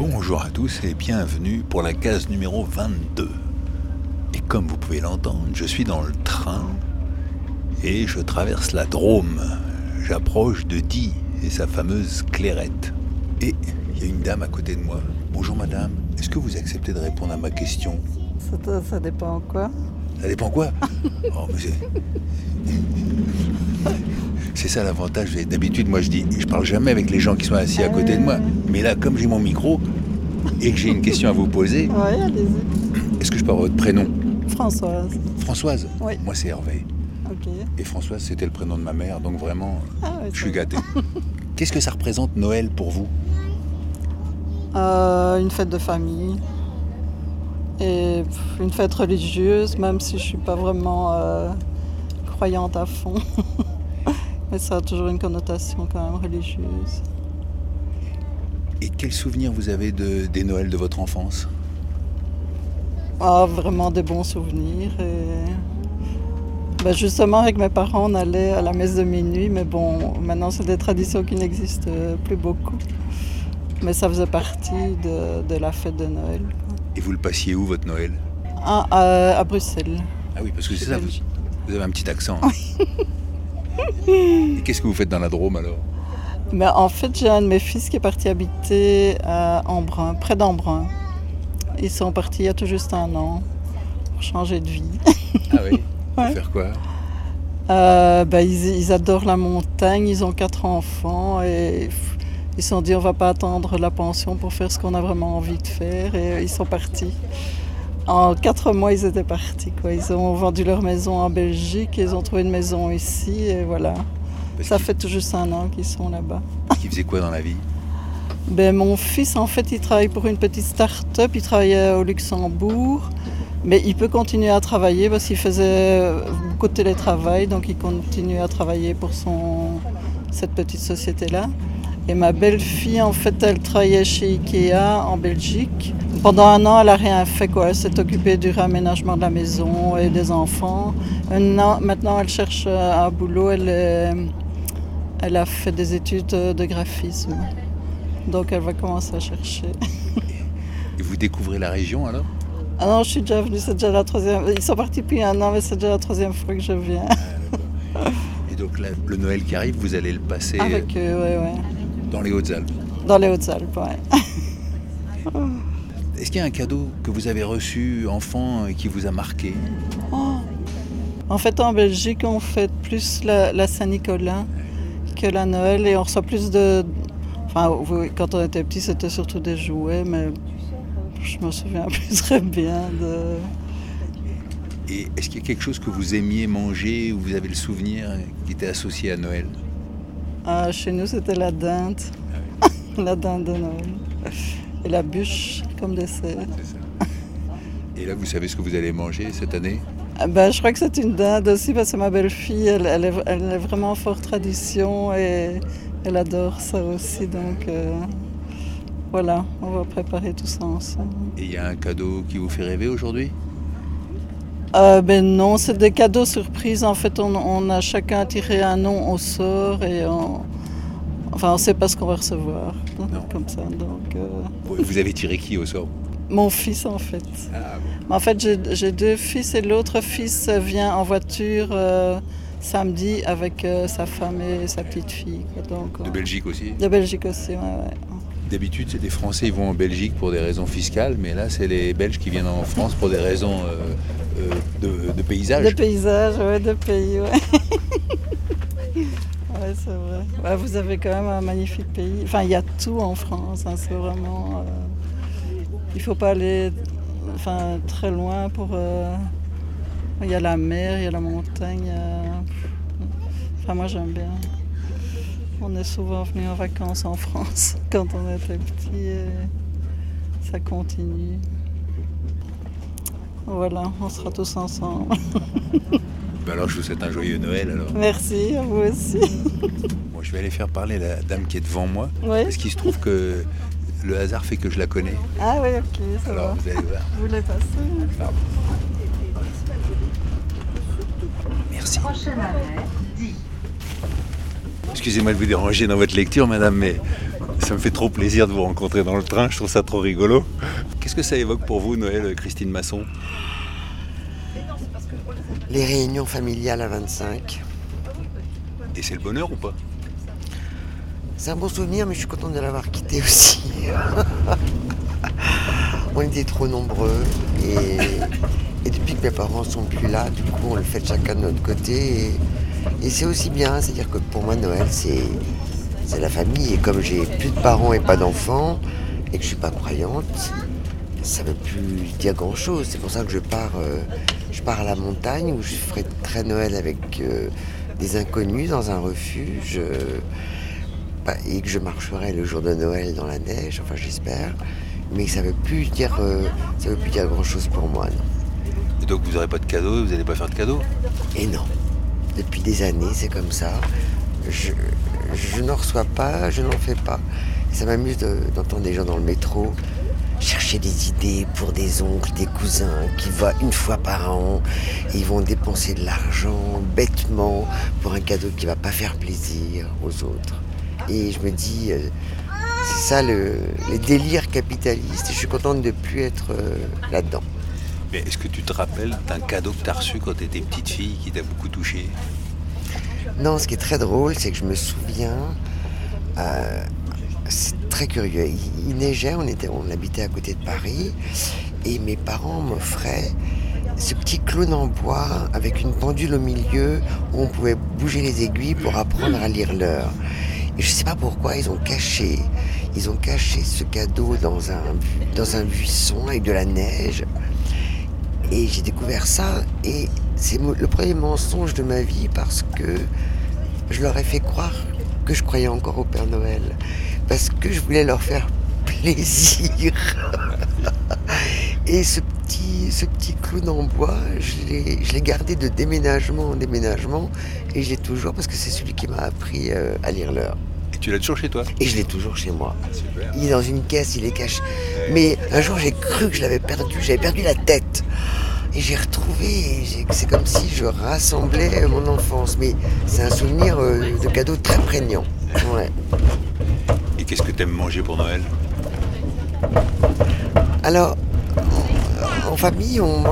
Bonjour à tous et bienvenue pour la case numéro 22. Et comme vous pouvez l'entendre, je suis dans le train et je traverse la Drôme. J'approche de Die et sa fameuse clairette. Et il y a une dame à côté de moi. Bonjour madame, est-ce que vous acceptez de répondre à ma question? Ça, ça dépend quoi Ça dépend quoi? Oh, mais c'est- ça l'avantage. D'habitude, moi je dis, je parle jamais avec les gens qui sont assis à côté de moi. Mais là, comme j'ai mon micro et que j'ai une question à vous poser, est-ce que je peux avoir votre prénom? Françoise. Françoise? Oui. Moi c'est Hervé. Ok. Et Françoise, c'était le prénom de ma mère, donc vraiment, Ah ouais, je suis gâté. Qu'est-ce que ça représente Noël pour vous? Euh, une fête de famille. Et une fête religieuse, même si je suis pas vraiment euh, croyante à fond. Mais ça a toujours une connotation quand même religieuse. Et quels souvenirs vous avez de, des Noëls de votre enfance? Ah, vraiment des bons souvenirs. Et... ben, justement, avec mes parents, on allait à la messe de minuit, mais bon, maintenant, c'est des traditions qui n'existent plus beaucoup. Mais ça faisait partie de, de la fête de Noël. Et vous le passiez où votre Noël? Ah, à, à Bruxelles. Ah oui, parce que c'est ça, vous, vous avez un petit accent. Et qu'est-ce que vous faites dans la Drôme alors Mais en fait, j'ai un de mes fils qui est parti habiter à Embrun, près d'Embrun. Ils sont partis il y a tout juste un an pour changer de vie. Ah oui Pour Ouais. faire quoi Euh, ben, ils, ils adorent la montagne, ils ont quatre enfants et ils se sont dit on va pas attendre la pension pour faire ce qu'on a vraiment envie de faire et euh, ils sont partis. En quatre mois, ils étaient partis. Quoi. Ils ont vendu leur maison en Belgique, ils ont trouvé une maison ici et voilà. Parce Ça fait tout juste un an qu'ils sont là-bas. qu'il faisait quoi dans la vie? Ben, mon fils, en fait, il travaille pour une petite start-up. Il travaillait au Luxembourg. Mais il peut continuer à travailler parce qu'il faisait beaucoup de télétravail. Donc, il continue à travailler pour son, cette petite société-là. Et ma belle-fille, en fait, elle travaillait chez Ikea en Belgique. Pendant un an, elle n'a rien fait. Quoi. Elle s'est occupée du réaménagement de la maison et des enfants. Un an- maintenant, elle cherche un boulot. Elle, est- elle a fait des études de graphisme. Donc elle va commencer à chercher. Et vous découvrez la région alors? Ah non, je suis déjà venue, c'est déjà la troisième. Ils sont partis depuis un an, mais c'est déjà la troisième fois que je viens. Et donc là, le Noël qui arrive, vous allez le passer Avec eux, ouais, ouais. Dans les Hautes-Alpes. Dans les Hautes-Alpes, ouais. Est-ce qu'il y a un cadeau que vous avez reçu enfant et qui vous a marqué En fait, en Belgique, on fête plus la, la Saint-Nicolas que la Noël et on reçoit plus de. Enfin, quand on était petit, c'était surtout des jouets, mais je me souviens plus très bien de. Et est-ce qu'il y a quelque chose que vous aimiez manger ou vous avez le souvenir qui était associé à Noël? Ah, chez nous, c'était la dinde. la dinde de Noël. Et la bûche comme dessert. C'est ça. Et là, vous savez ce que vous allez manger cette année? Ah ben, je crois que c'est une dinde aussi parce que ma belle-fille, elle, elle est, elle est vraiment fort tradition et elle adore ça aussi. Donc euh, voilà, on va préparer tout ça ensemble. Et il y a un cadeau qui vous fait rêver aujourd'hui? Euh, ben non, c'est des cadeaux surprises. En fait, on, on a chacun tiré un nom au sort et on, enfin, on ne sait pas ce qu'on va recevoir. Non. Comme ça. Donc, euh, Vous avez tiré qui au sort? Mon fils, en fait. Ah, En fait, j'ai deux fils et l'autre fils vient en voiture euh, samedi avec euh, sa femme et sa petite fille. Donc, De Belgique aussi? de Belgique aussi, ouais, ouais. D'habitude, c'est des Français qui vont en Belgique pour des raisons fiscales, mais là, c'est les Belges qui viennent en France pour des raisons euh, de, de paysage. De paysages, ouais, de pays, ouais. ouais, c'est vrai. Vous avez quand même un magnifique pays. Enfin, il y a tout en France, hein, c'est vraiment... euh, Il faut pas aller enfin, très loin pour... euh, Il y a la mer, il y a la montagne. Enfin, moi, j'aime bien. On est souvent venu en vacances en France quand on était petit et ça continue. Voilà, on sera tous ensemble. Ben alors je vous souhaite un joyeux Noël alors. Merci, à vous aussi. Moi je vais aller faire parler la dame qui est devant moi. Oui. Parce qu'il se trouve que le hasard fait que je la connais. Ah oui, ok, ça Alors va. vous allez voir. Vous voulez passer Pardon. Merci. Excusez-moi de vous déranger dans votre lecture, madame, mais ça me fait trop plaisir de vous rencontrer dans le train. Je trouve ça trop rigolo. Qu'est-ce que ça évoque pour vous, Noël, Christine Masson? Les réunions familiales à 25. Et c'est le bonheur ou pas? C'est un bon souvenir, mais je suis content de l'avoir quitté aussi. on était trop nombreux et, et depuis que mes parents sont plus là, du coup on le fait chacun de notre côté. Et, et c'est aussi bien, c'est-à-dire que pour moi Noël c'est c'est la famille et comme j'ai plus de parents et pas d'enfants et que je suis pas croyante, ça veut plus dire grand chose. C'est pour ça que je pars, euh, je pars à la montagne où je ferai très Noël avec euh, des inconnus dans un refuge. euh, bah, et que je marcherai le jour de Noël dans la neige, enfin j'espère, mais ça veut plus dire, ça veut plus dire grand chose pour moi, non. Et donc vous n'aurez pas de cadeau, vous n'allez pas faire de cadeau Et non, depuis des années c'est comme ça. Je, je n'en reçois pas, je n'en fais pas. Ça m'amuse de- d'entendre des gens dans le métro chercher des idées pour des oncles, des cousins qui voient une fois par an et ils vont dépenser de l'argent bêtement pour un cadeau qui va pas faire plaisir aux autres. Et je me dis, euh, c'est ça le, les délires capitalistes. Et je suis contente de ne plus être euh, là-dedans. Mais est-ce que tu te rappelles d'un cadeau que tu as reçu quand tu étais petite fille qui t'a beaucoup touché Non, ce qui est très drôle, c'est que je me souviens. euh, très curieux. Il, il neigeait, on, était, on habitait à côté de Paris, et mes parents m'offraient ce petit clown en bois avec une pendule au milieu où on pouvait bouger les aiguilles pour apprendre à lire l'heure. Et je ne sais pas pourquoi ils ont caché, ils ont caché ce cadeau dans un, dans un buisson avec de la neige. Et j'ai découvert ça et c'est le premier mensonge de ma vie parce que je leur ai fait croire que je croyais encore au Père Noël. Parce que je voulais leur faire plaisir. Et ce petit, ce petit clown en bois, je l'ai gardé de déménagement en déménagement et je l'ai toujours parce que c'est celui qui m'a appris euh, à lire l'heure. Et tu l'as toujours chez toi? Et je l'ai toujours chez moi. Super. Il est dans une caisse, il est caché. Mais un jour, j'ai cru que je l'avais perdu. J'avais perdu la tête. Et j'ai retrouvé. C'est comme si je rassemblais mon enfance. Mais c'est un souvenir euh, de cadeau très prégnant. Ouais. Et qu'est-ce que tu aimes manger pour Noël Alors, en- famille, on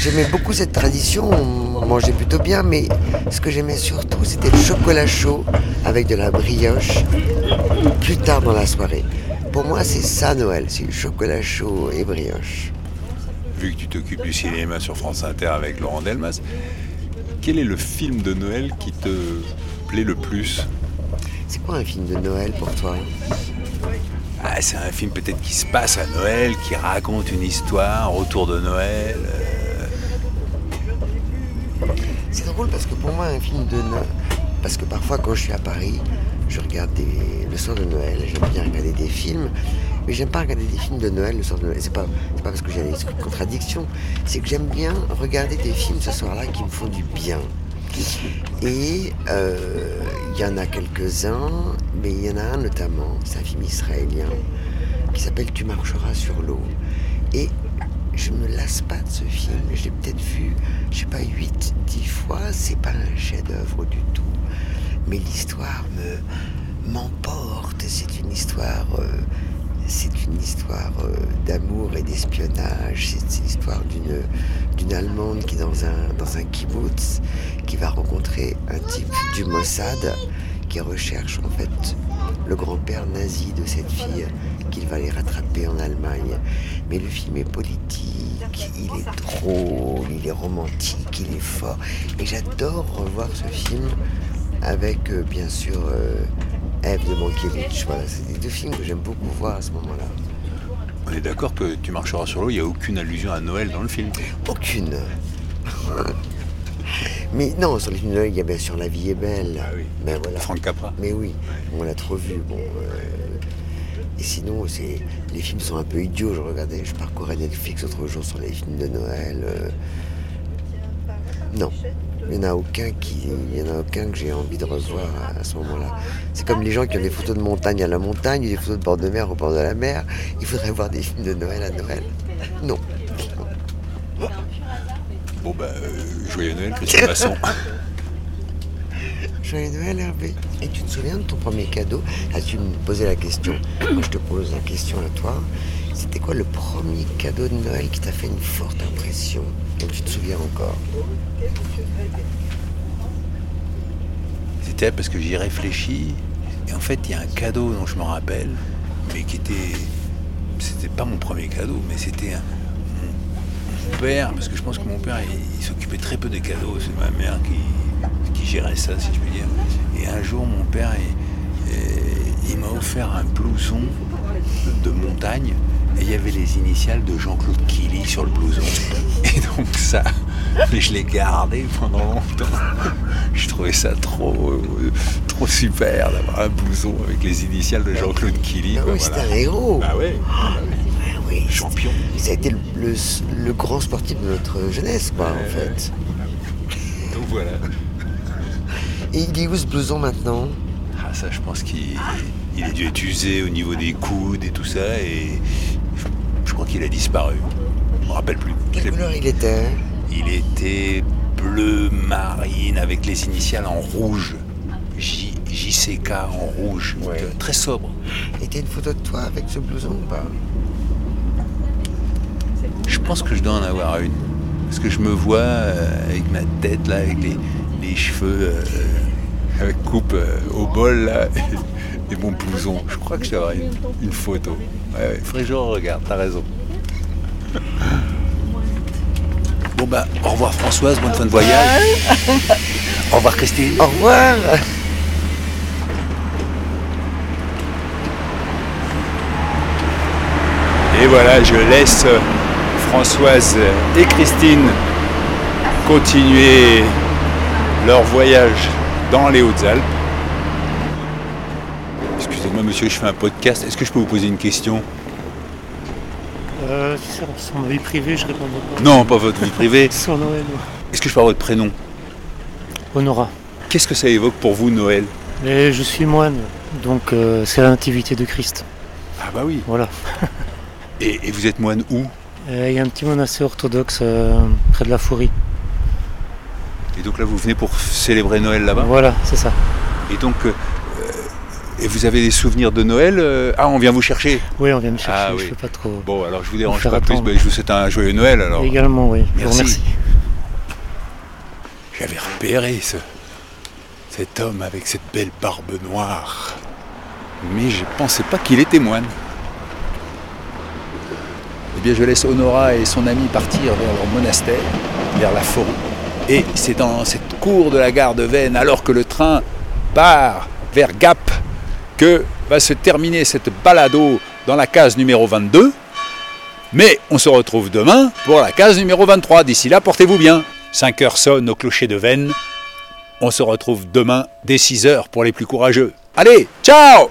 j'aimais beaucoup cette tradition. On mangeait plutôt bien. Mais ce que j'aimais surtout, c'était le chocolat chaud avec de la brioche plus tard dans la soirée. Pour moi, c'est ça Noël. C'est le chocolat chaud et brioche. Vu que tu t'occupes du cinéma sur France Inter avec Laurent Delmas, quel est le film de Noël qui te plaît le plus C'est quoi un film de Noël pour toi Ah, C'est un film peut-être qui se passe à Noël, qui raconte une histoire autour de Noël. euh, C'est drôle parce que pour moi, un film de Noël. Parce que parfois, quand je suis à Paris, je regarde des... le soir de Noël. J'aime bien regarder des films. Mais j'aime pas regarder des films de Noël le soir de Noël. C'est pas, parce que j'ai une contradiction. C'est que j'aime bien regarder des films ce soir-là qui me font du bien. Et euh, il y en a quelques-uns, mais il y en a un notamment, c'est un film israélien, qui s'appelle Tu marcheras sur l'eau. Et je me lasse pas de ce film. Je l'ai peut-être vu, je sais pas, 8, 10 fois. C'est pas un chef-d'œuvre du tout. Mais l'histoire me m'emporte. C'est une histoire. euh, c'est une histoire euh, d'amour et d'espionnage. C'est l'histoire d'une d'une Allemande qui dans un, dans un kibbutz, qui va rencontrer un type du Mossad qui recherche en fait le grand-père nazi de cette fille qu'il va les rattraper en Allemagne. Mais le film est politique, il est drôle, il est romantique, il est fort. Et j'adore revoir ce film avec euh, bien sûr euh, Eve de Mankiewicz. Voilà, c'est des deux films que j'aime beaucoup voir à ce moment-là. On est d'accord que Tu marcheras sur l'eau, il n'y a aucune allusion à Noël dans le film. Aucune. Mais non, sur les films de Noël, il y a bien sûr La vie est belle. Ah oui. Mais voilà. Franck Capra. Mais oui, on l'a trop vu. Bon, euh, et sinon, c'est les films sont un peu idiots. Je regardais, je parcourais Netflix l'autre jour sur les films de Noël. euh, Non, il n'y en a aucun qui, il y en a aucun que j'ai envie de revoir à, à ce moment-là. C'est comme les gens qui ont des photos de montagne à la montagne, des photos de bord de mer au bord de la mer. Il faudrait voir des films de Noël à Noël. Non. Bon bah, euh, joyeux Noël, Christian Masson. Joyeux Noël Hervé. Et tu te souviens de ton premier cadeau? Là tu me posais la question? Moi je te pose la question à toi. C'était quoi le premier cadeau de Noël qui t'a fait une forte impression dont tu te souviens encore C'était parce que j'y réfléchis. Et en fait, il y a un cadeau dont je me rappelle, mais qui était. C'était pas mon premier cadeau, mais c'était mon, père, parce que je pense que mon père, il, s'occupait très peu des cadeaux. C'est ma mère qui, gérait ça, si je puis dire. Et un jour, mon père, il- il m'a offert un blouson de montagne. Et il y avait les initiales de Jean-Claude Killy sur le blouson. Et donc ça, je l'ai gardé pendant longtemps. Je trouvais ça trop, trop super d'avoir un blouson avec les initiales de Jean-Claude Killy. Ah oui, c'était voilà. un héros. Bah ouais, Ah oui, champion. Ça a été le, le- le grand sportif de notre jeunesse, quoi, en fait. Donc voilà. Et il est où ce blouson maintenant? Ah, ça, je pense qu'il il a dû être usé au niveau des coudes et tout ça. Et je, crois qu'il a disparu. Je me rappelle plus. Quelle couleur il était Il était bleu marine avec les initiales en rouge. J, JCK en rouge. Ouais. Donc, euh, très sobre. Et t'as une photo de toi avec ce blouson ou pas Je pense que je dois en avoir une. Parce que je me vois euh, avec ma tête là, avec les, les cheveux euh, avec coupe euh, au bol là, et mon blouson. Je crois que une, une photo. Ouais, ouais, faudrait que je regarde, t'as raison. Bon bah, au revoir Françoise, bonne fin de voyage. Au revoir Christine. Au revoir Et voilà, je laisse Françoise et Christine continuer leur voyage dans les Hautes-Alpes. Monsieur, je fais un podcast. Est-ce que je peux vous poser une question Euh, sur, ma vie privée, je répondrai pas. Non, pas votre vie privée. Sur Noël, ouais. Est-ce que je avoir votre prénom Honora. Qu'est-ce que ça évoque pour vous Noël Et je suis moine, donc euh, c'est la nativité de Christ. Ah bah oui. Voilà. Et, et vous êtes moine où Euh, Il y a un petit monastère orthodoxe euh, près de la Fourie. Et donc là vous venez pour célébrer Noël là-bas Voilà, c'est ça. Et donc... et vous avez des souvenirs de Noël euh, Ah, on vient vous chercher Oui, on vient me chercher, Ah je oui. peux pas trop. Bon, alors je vous dérange pas plus, mais je vous souhaite un joyeux Noël alors. Également, oui. Je vous Merci. remercie. J'avais repéré ce, cet homme avec cette belle barbe noire. Mais je pensais pas qu'il était moine. Eh bien, je laisse Honora et son ami partir vers leur monastère, vers la forêt. Et c'est dans cette cour de la gare de Veynes, alors que le train part vers Gap, va se terminer cette balado dans la case numéro 22. Mais on se retrouve demain pour la case numéro 23. D'ici là, portez-vous bien. 5 heures sonne au clocher de Vennes. On se retrouve demain dès 6 heures pour les plus courageux. Allez, ciao